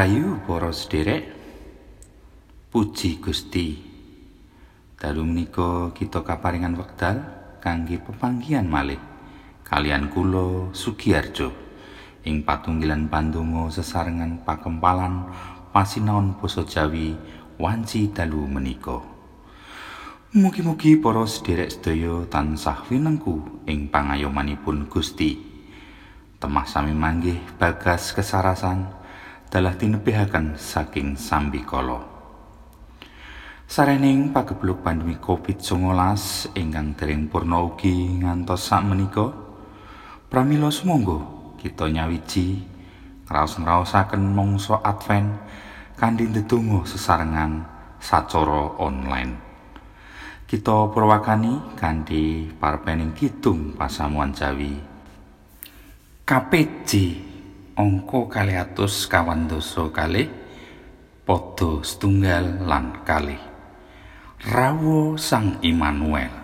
Rahayu para sederek Puji Gusti. Dalu menika kita kaparingan wekdal kangge pepanggihan malih kalian kula Sugiarjo ing patunggilan pandonga sesarengan pakempalan pasinaon basa Jawi wanci dalu menika. Mugi-mugi para sederek sedaya tansah winengku ing pangayomanipun Gusti. Temah sami manggih bagas kesarasan dalah tinebihaken saking sambikala. Sarening pagebluk pandemi COVID-19 ingkang dereng purna ugi ngantos sak menika, pramila sumangga kita nyawiji ngraos-ngraosaken mangsa Advent kanthi ndedonga sesarengan sacara online. Kita purwakani kanthi parpening kidung pasamuan Jawi. KPJ angka kalih atus kawan dosa kalih padha setunggal lan kalih. Rawuh sang Immanuel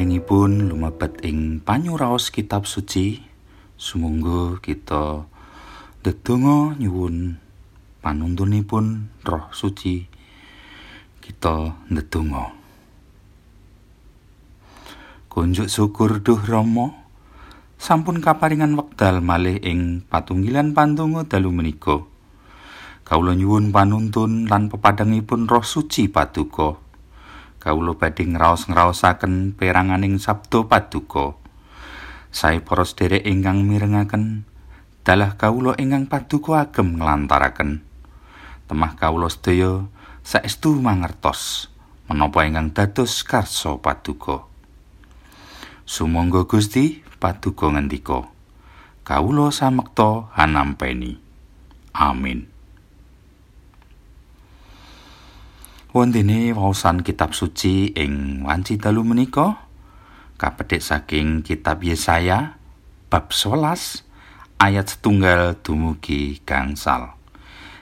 Saderengipun lumebet ing panyuraos kitab suci, sumangga kita ndedonga nyuwun panuntunipun Roh Suci. Kita ndedonga. Kunjuk syukur Duh Rama sampun kaparingan wekdal malih ing patunggilan pandonga dalu menika. Kawula nyuwun panuntun lan pepadangipun Roh Suci Paduka. Kawula badhe ngraos-ngraosaken peranganing sabda paduka. Sae para sederek ingkang mirengaken dalah kawula ingkang paduka agem nglantaraken. Temah kawula sedaya saestu mangertos menapa ingkang dados karsa paduka. Sumangga Gusti paduka ngendika. Kawula samekta hanampeni. Amin. Wontene waosan kitab suci ing wanci dalu menika kapedhik saking kitab Yesaya bab 11 ayat setunggal dumugi gangsal.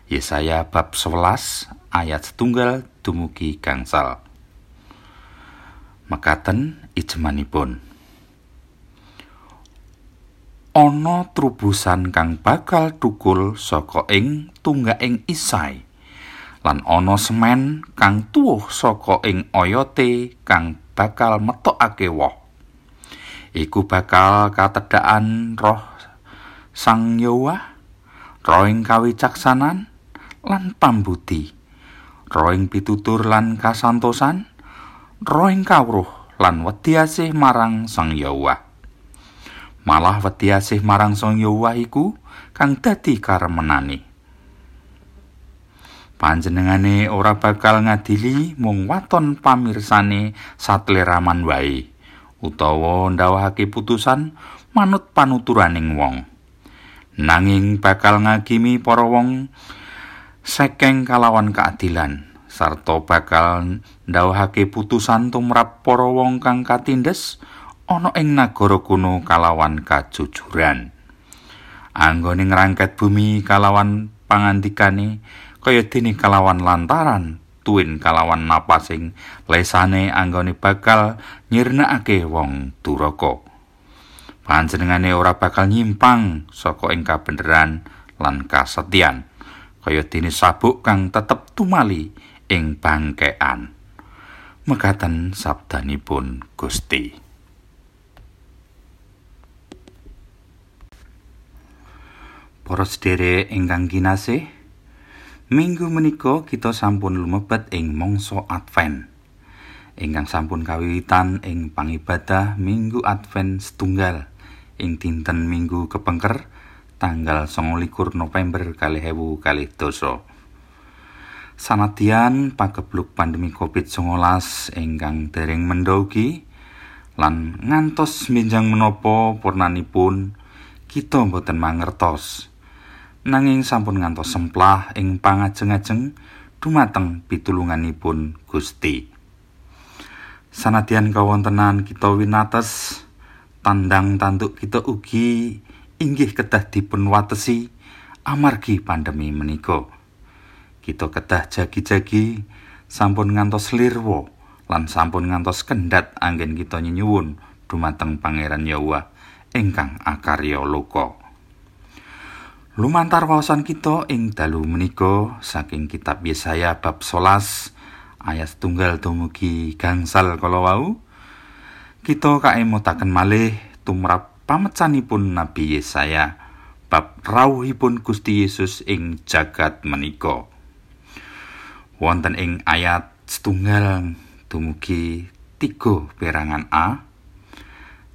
Yesaya bab 11 ayat setunggal dumugi gangsal. Mekaten ijemanipun. Ana trubusan kang bakal tukul saka ing tunggaking Isai. Lan ana semen kang tuwuh saka ing oyote kang bakal metokake woh. Iku bakal katedhakan roh Sang Yowa, roh ing kawicaksanan lan pambudi, roh ing pitutur lan kasantosan, roh ing kawruh lan wedi asih marang Sang Yowa. Malah wedi asih marang Sang Yowa iku kang dadi karemenane. Panjenengane ora bakal ngadili mung waton pamirsane satleraman wae utawa ndawahake putusan manut panuturaning wong. Nanging bakal ngagimi para wong sekeng kalawan keadilan sarta bakal ndawahake putusan tumrap para wong kang katindes ana ing nagara kuno kalawan kajujuran. Anggone ngrangket bumi kalawan pangandikane kaya dene kalawan lantaran tuwin kalawan napasing lesane anggone bakal nyirnakake wong duraka. Panjenengane ora bakal nyimpang saka ing kabeneran lan kasetyan kaya dene sabuk kang tetep tumali ing bangkean mekaten sabdanipun Gusti. Para sedherek ingkang kinasih, minggu menika kita sampun lumebet ing mangsa Advent. Ingkang sampun kawiwitan ing pangibadah Minggu Advent setunggal ing dinten Minggu kepengker tanggal 29 November 2020. Sanadyan pagebluk pandemi Covid-19 ingkang dereng mendhogi lan ngantos minjang menapa purnanipun kita boten mangertos. Nanging sampun ngantos semplah ing pangajeng-ajeng dumateng pitulunganipun Gusti. Sanadyan kawontenan kita winates tandang tanduk kita ugi inggih kedah dipun watesi amargi pandemi menika. Kita kedah jagi-jagi sampun ngantos lirwo lan sampun ngantos kendhat anggen kita nyuwun dumateng Pangeran Yahweh ingkang akarya loka. Lumantar wawasan kita ing dalu menika saking kitab Yesaya bab 11 ayat tunggal dumugi gangsal kala wau. Kita kaemotaken malih tumrap pamecanipun Nabi Yesaya bab rawuhipun Gusti Yesus ing jagat menika. Wonten ing ayat setunggal dumugi tiga perangan A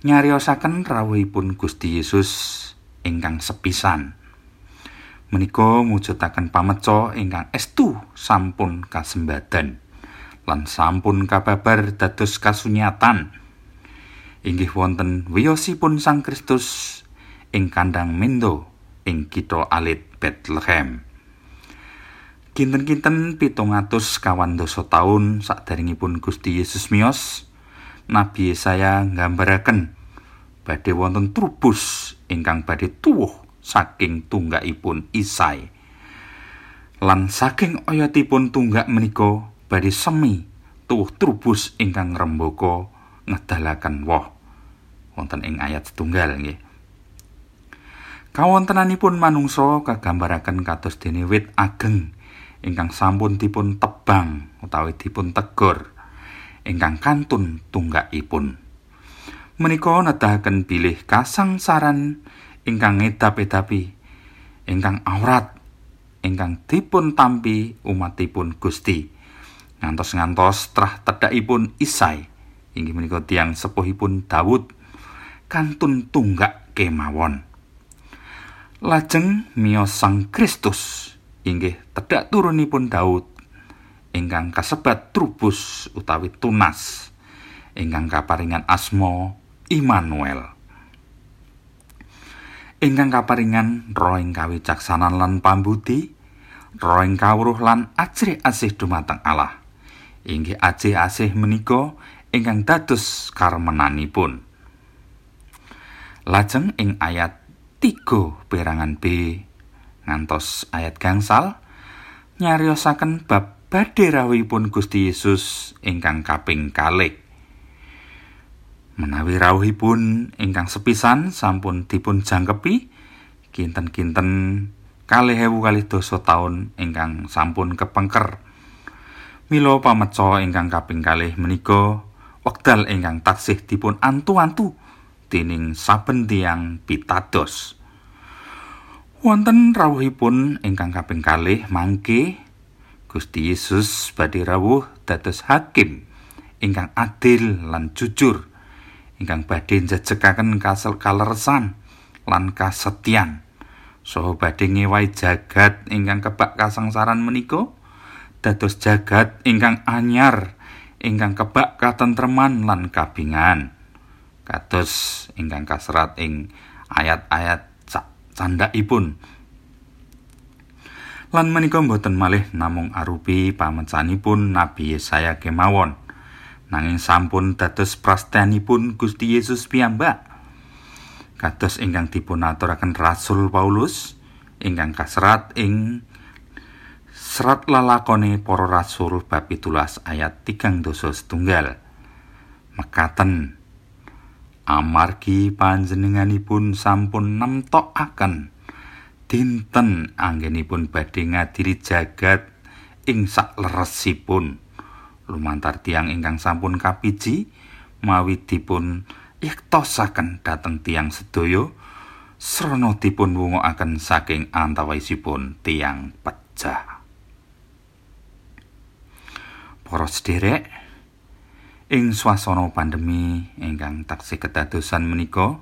nyariosaken rawuhipun Gusti Yesus ingkang sepisan menika mujudaken pameca ingkang estu sampun kasembadan lan sampun kababar dados kasunyatan. Inggih wonten wiyosipun Sang Kristus ing kandang mendo ing kitha alit Bethlehem. Kinten-kinten pitung atus kawan dosa taun sakdaringipun Gusti Yesus miyos Nabi Yesaya nggambaraken badhe wonten trubus ingkang badhe tuwuh saking tunggakipun Isai. Lan saking oyotipun tunggak menika badhe semi tuwuh trubus ingkang rembaka ngedalaken woh. Wonten ing ayat setunggal nggih. Kawontenanipun manungsa kagambaraken kados dene wit ageng ingkang sampun dipun tebang utawi dipun tegur ingkang kantun tunggakipun. Menika nedahaken bilih kasangsaran ingkang ngedap-edapi ingkang aurat ingkang dipun tampi umatipun Gusti. Ngantos-ngantos trah tedhakipun Isai inggih menika tiang sepuhipun Daud kantun tunggak kemawon. Lajeng miyos Sang Kristus inggih tedhak turunipun Daud ingkang kasebat trubus utawi tunas ingkang kaparingan asma Immanuel ingkang kaparingan roh ing kawicaksanan lan pambudi roh ing kawruh lan ajri asih dumateng Allah. Inggih ajih asih menika ingkang dados karmenanipun. Lajeng ing ayat 3 perangan B ngantos ayat gangsal nyariosaken bab badhe rawuhipun Gusti Yesus ingkang kaping kalih menawi rawuhipun ingkang sepisan sampun dipun jangkepi kinten-kinten kalih ewu kalih dosa taun ingkang sampun kepengker. Milo pameca ingkang kaping kalih menika wekdal ingkang taksih dipun antu-antu dening saben tiang pitados. Wonten rawuhipun ingkang kaping kalih mangke Gusti Yesus badhe rawuh dados hakim ingkang adil lan jujur ingkang badhe njejekaken kasel kaleresan lan kasetyan. Saha badhe ngewahi jagat ingkang kebak kasangsaran menika dados jagat ingkang anyar ingkang kebak katentreman lan kabingan. Kados ingkang kaserat ing ayat-ayat candhakipun. Lan menika boten malih namung arupi pamecanipun Nabi Yesaya kemawon nanging sampun dados prastenipun Gusti Yesus piyambak. Kados ingkang dipun aturaken Rasul Paulus ingkang kaserat ing serat lalakone para rasul bab 17 ayat 3 dosa setunggal. Mekaten amargi panjenenganipun sampun nemtokaken dinten anggenipun badhe ngadili jagat ing sakleresipun lumantar tiang ingkang sampun kapiji mawi dipun iktosaken dhateng tiang sedaya srana dipun wungokaken saking antawisipun tiang pecah para sederek ing swasana pandemi ingkang taksih kedadosan menika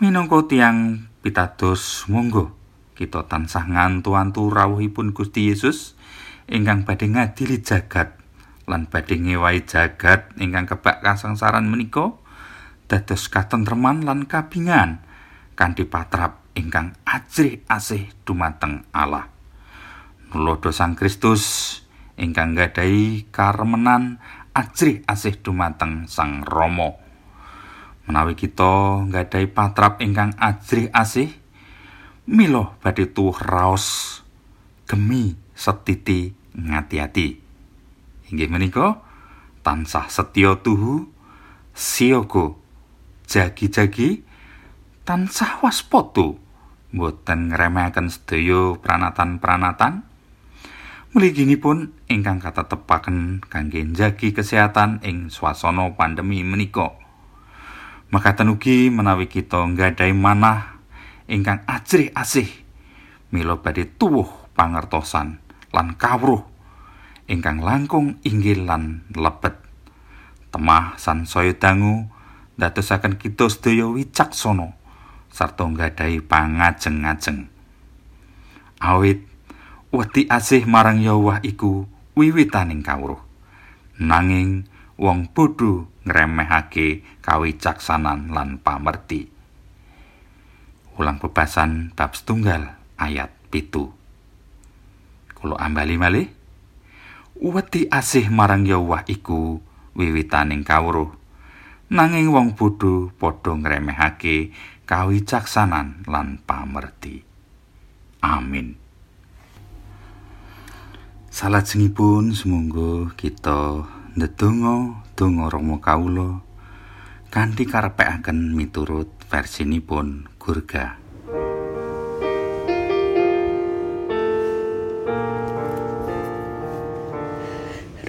minangka tiang pitados monggo kita tansah ngantu-antu rawuhipun Gusti Yesus ingkang badhe ngadili jagat lan badhe ngewahi jagat ingkang kebak kasangsaran menika dados katentreman lan kabingan kanthi patrap ingkang ajrih asih dumateng Allah. Nulodo Sang Kristus ingkang nggadahi karemenan ajrih asih dumateng Sang Rama. Menawi kita nggadahi patrap ingkang ajrih asih, milo badhe tuwuh raos gemi setiti ngati-ati. Inggih menika tansah setya tuhu siaga jagi-jagi tansah waspada mboten ngremehaken sedaya pranatan-pranatan Mliginipun ingkang kata tepaken kangge njagi kesehatan ing swasana pandemi menika. Makaten ugi menawi kita nggadahi manah ingkang ajrih asih mila badhe tuwuh pangertosan lan kawruh ingkang langkung inggil lan lebet. Temah sansaya dangu ndadosaken kita sedaya wicaksana sarta nggadahi pangajeng-ajeng. Awit wedi asih marang Yahweh iku wiwitaning kawruh nanging wong bodho ngremehake kawicaksanan lan pamerti ulang bebasan bab setunggal ayat pitu kulo ambali malih wedi asih marang Yahweh iku wiwitaning kawruh. Nanging wong bodho padha ngremehake kawicaksanan lan pamerti. Amin. Salajengipun semunggo kita ndedonga donga Rama kawula kanthi karepekaken miturut versinipun Gurga.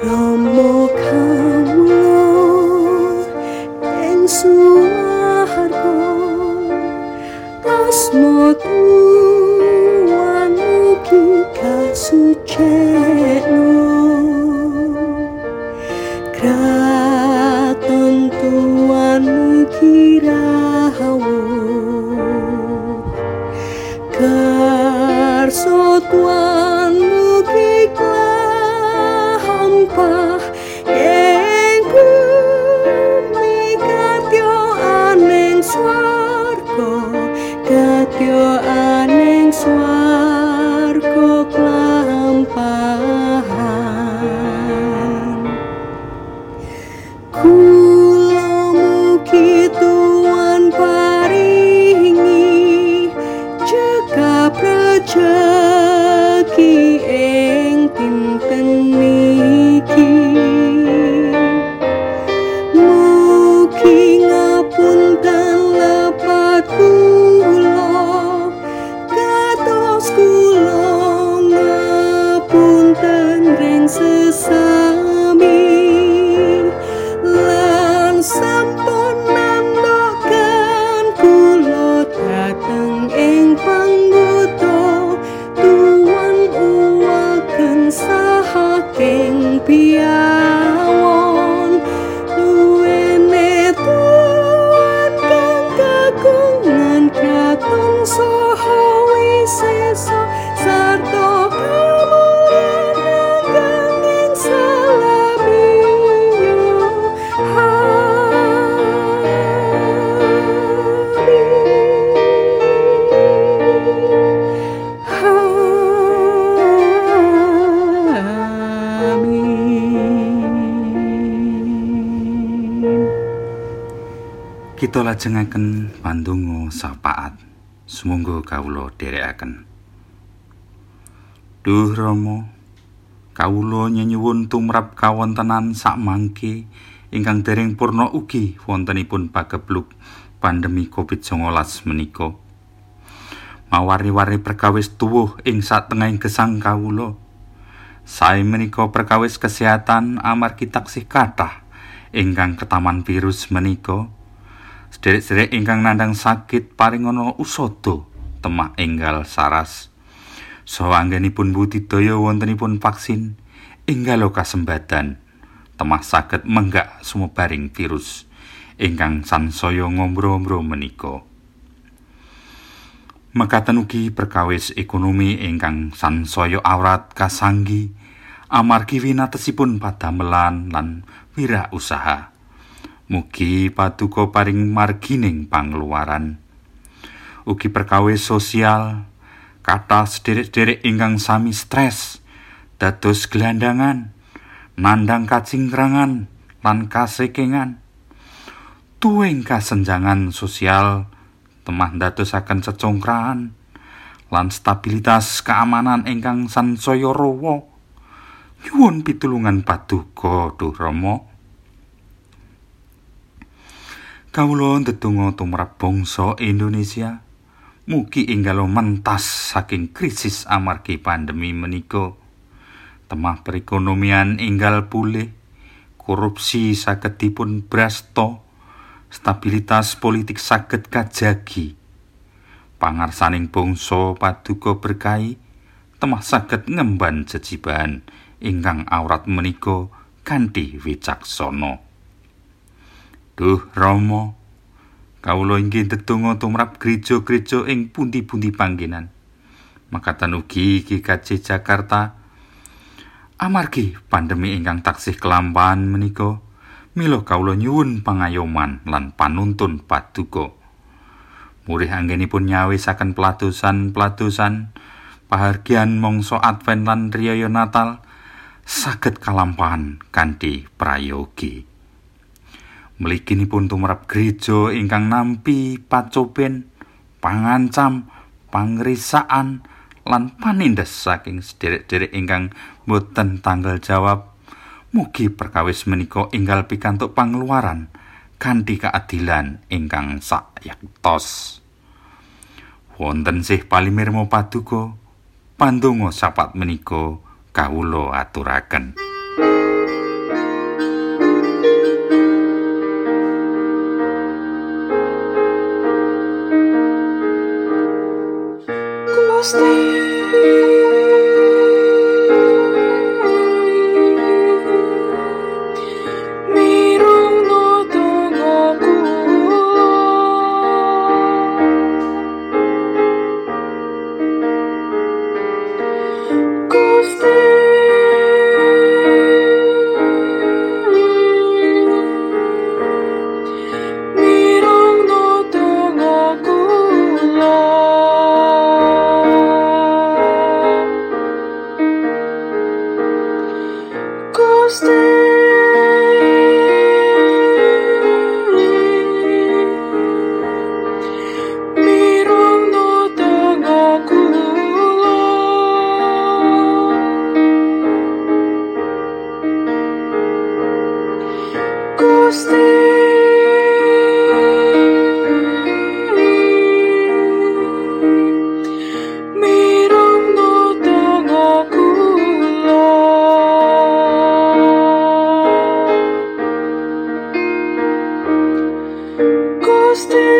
Rama kawula ing suwarga asma tuwa mugi kasucen Tuhan mugi hampa kita lajengaken pandonga sapaat. Sumangga kawula dherekaken. Duh Rama kawula nyuwun tumrap kawontenan sak mangke ingkang dereng purna ugi wontenipun pagebluk pandemi Covid-19 menika. Mawari-wari perkawis tuwuh ing satengahing gesang kawula. Sae menika perkawis kesehatan amargi taksih kathah ingkang ketaman virus menika sederek-sederek ingkang nandang sakit paringono usada temah enggal saras. Saha anggenipun budidaya wontenipun vaksin enggal kasembadan. Temah saged menggak sumebaring virus ingkang sansaya ngombro-ombro menika. Mekaten ugi perkawis ekonomi ingkang sansaya awrat kasanggi amargi winatesipun padamelan lan wira usaha mugi paduka paring margining pangluaran. Ugi perkawis sosial kata sederek-sederek ingkang sami stres dados gelandangan nandang kacingkrangan lan kasekengan. Tuwing kasenjangan sosial temah dadosaken cecongkrahan lan stabilitas keamanan ingkang sansaya rawa nyuwun pitulungan paduka Duh Rama Kawula ndedonga tumrap bangsa Indonesia. Mugi enggal mentas saking krisis amargi pandemi menika. Temah perekonomian enggal pulih. Korupsi saged dipun brasta stabilitas politik saged kajagi. Pangarsaning bangsa paduka berkahi. Temah saged ngemban jejiban ingkang awrat menika kanthi wicaksana. Duh Rama, kawula inggih ndedonga tumrap gereja-gereja ing pundi-pundi panggenan. Makatan ugi GKJ Jakarta amargi pandemi ingkang taksih kelampahan menika mila kawula nyuwun pangayoman lan panuntun paduka. Murih anggenipun nyawisaken pelatusan-pelatusan pahargian mangsa Advent lan riyaya Natal saged kalampahan kanthi prayogi. Mliginipun tumrap gereja ingkang nampi pacoben, pangancam, pangrisaan lan panindes saking sederek-derek ingkang boten tanggal jawab. Mugi perkawis menika inggal pikantuk pangeluaran kanthi keadilan ingkang sayektos. Wonten sih palimirmo paduka pandonga sapat menika kawula aturaken stay. still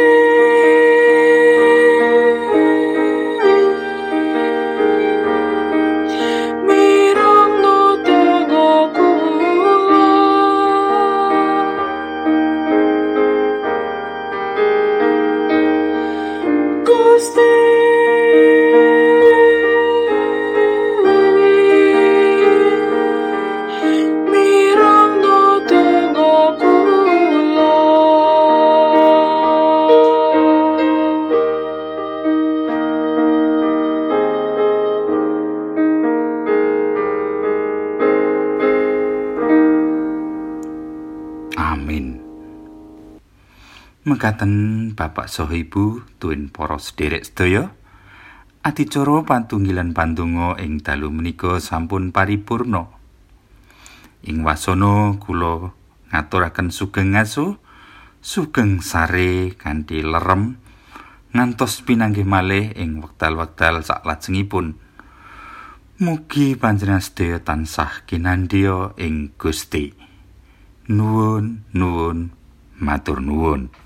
Mekaten Bapak saha Ibu tuwin para sederek sedaya. Adicara pantunggilan pandonga ing dalu menika sampun paripurna. Ing wasana kula ngaturaken sugeng ngaso, sugeng sare kanthi lerem ngantos pinanggih malih ing wekdal-wekdal saklajengipun. Mugi panjenengan sedaya tansah kinandya ing Gusti. Nuwun, nuwun, matur nuwun.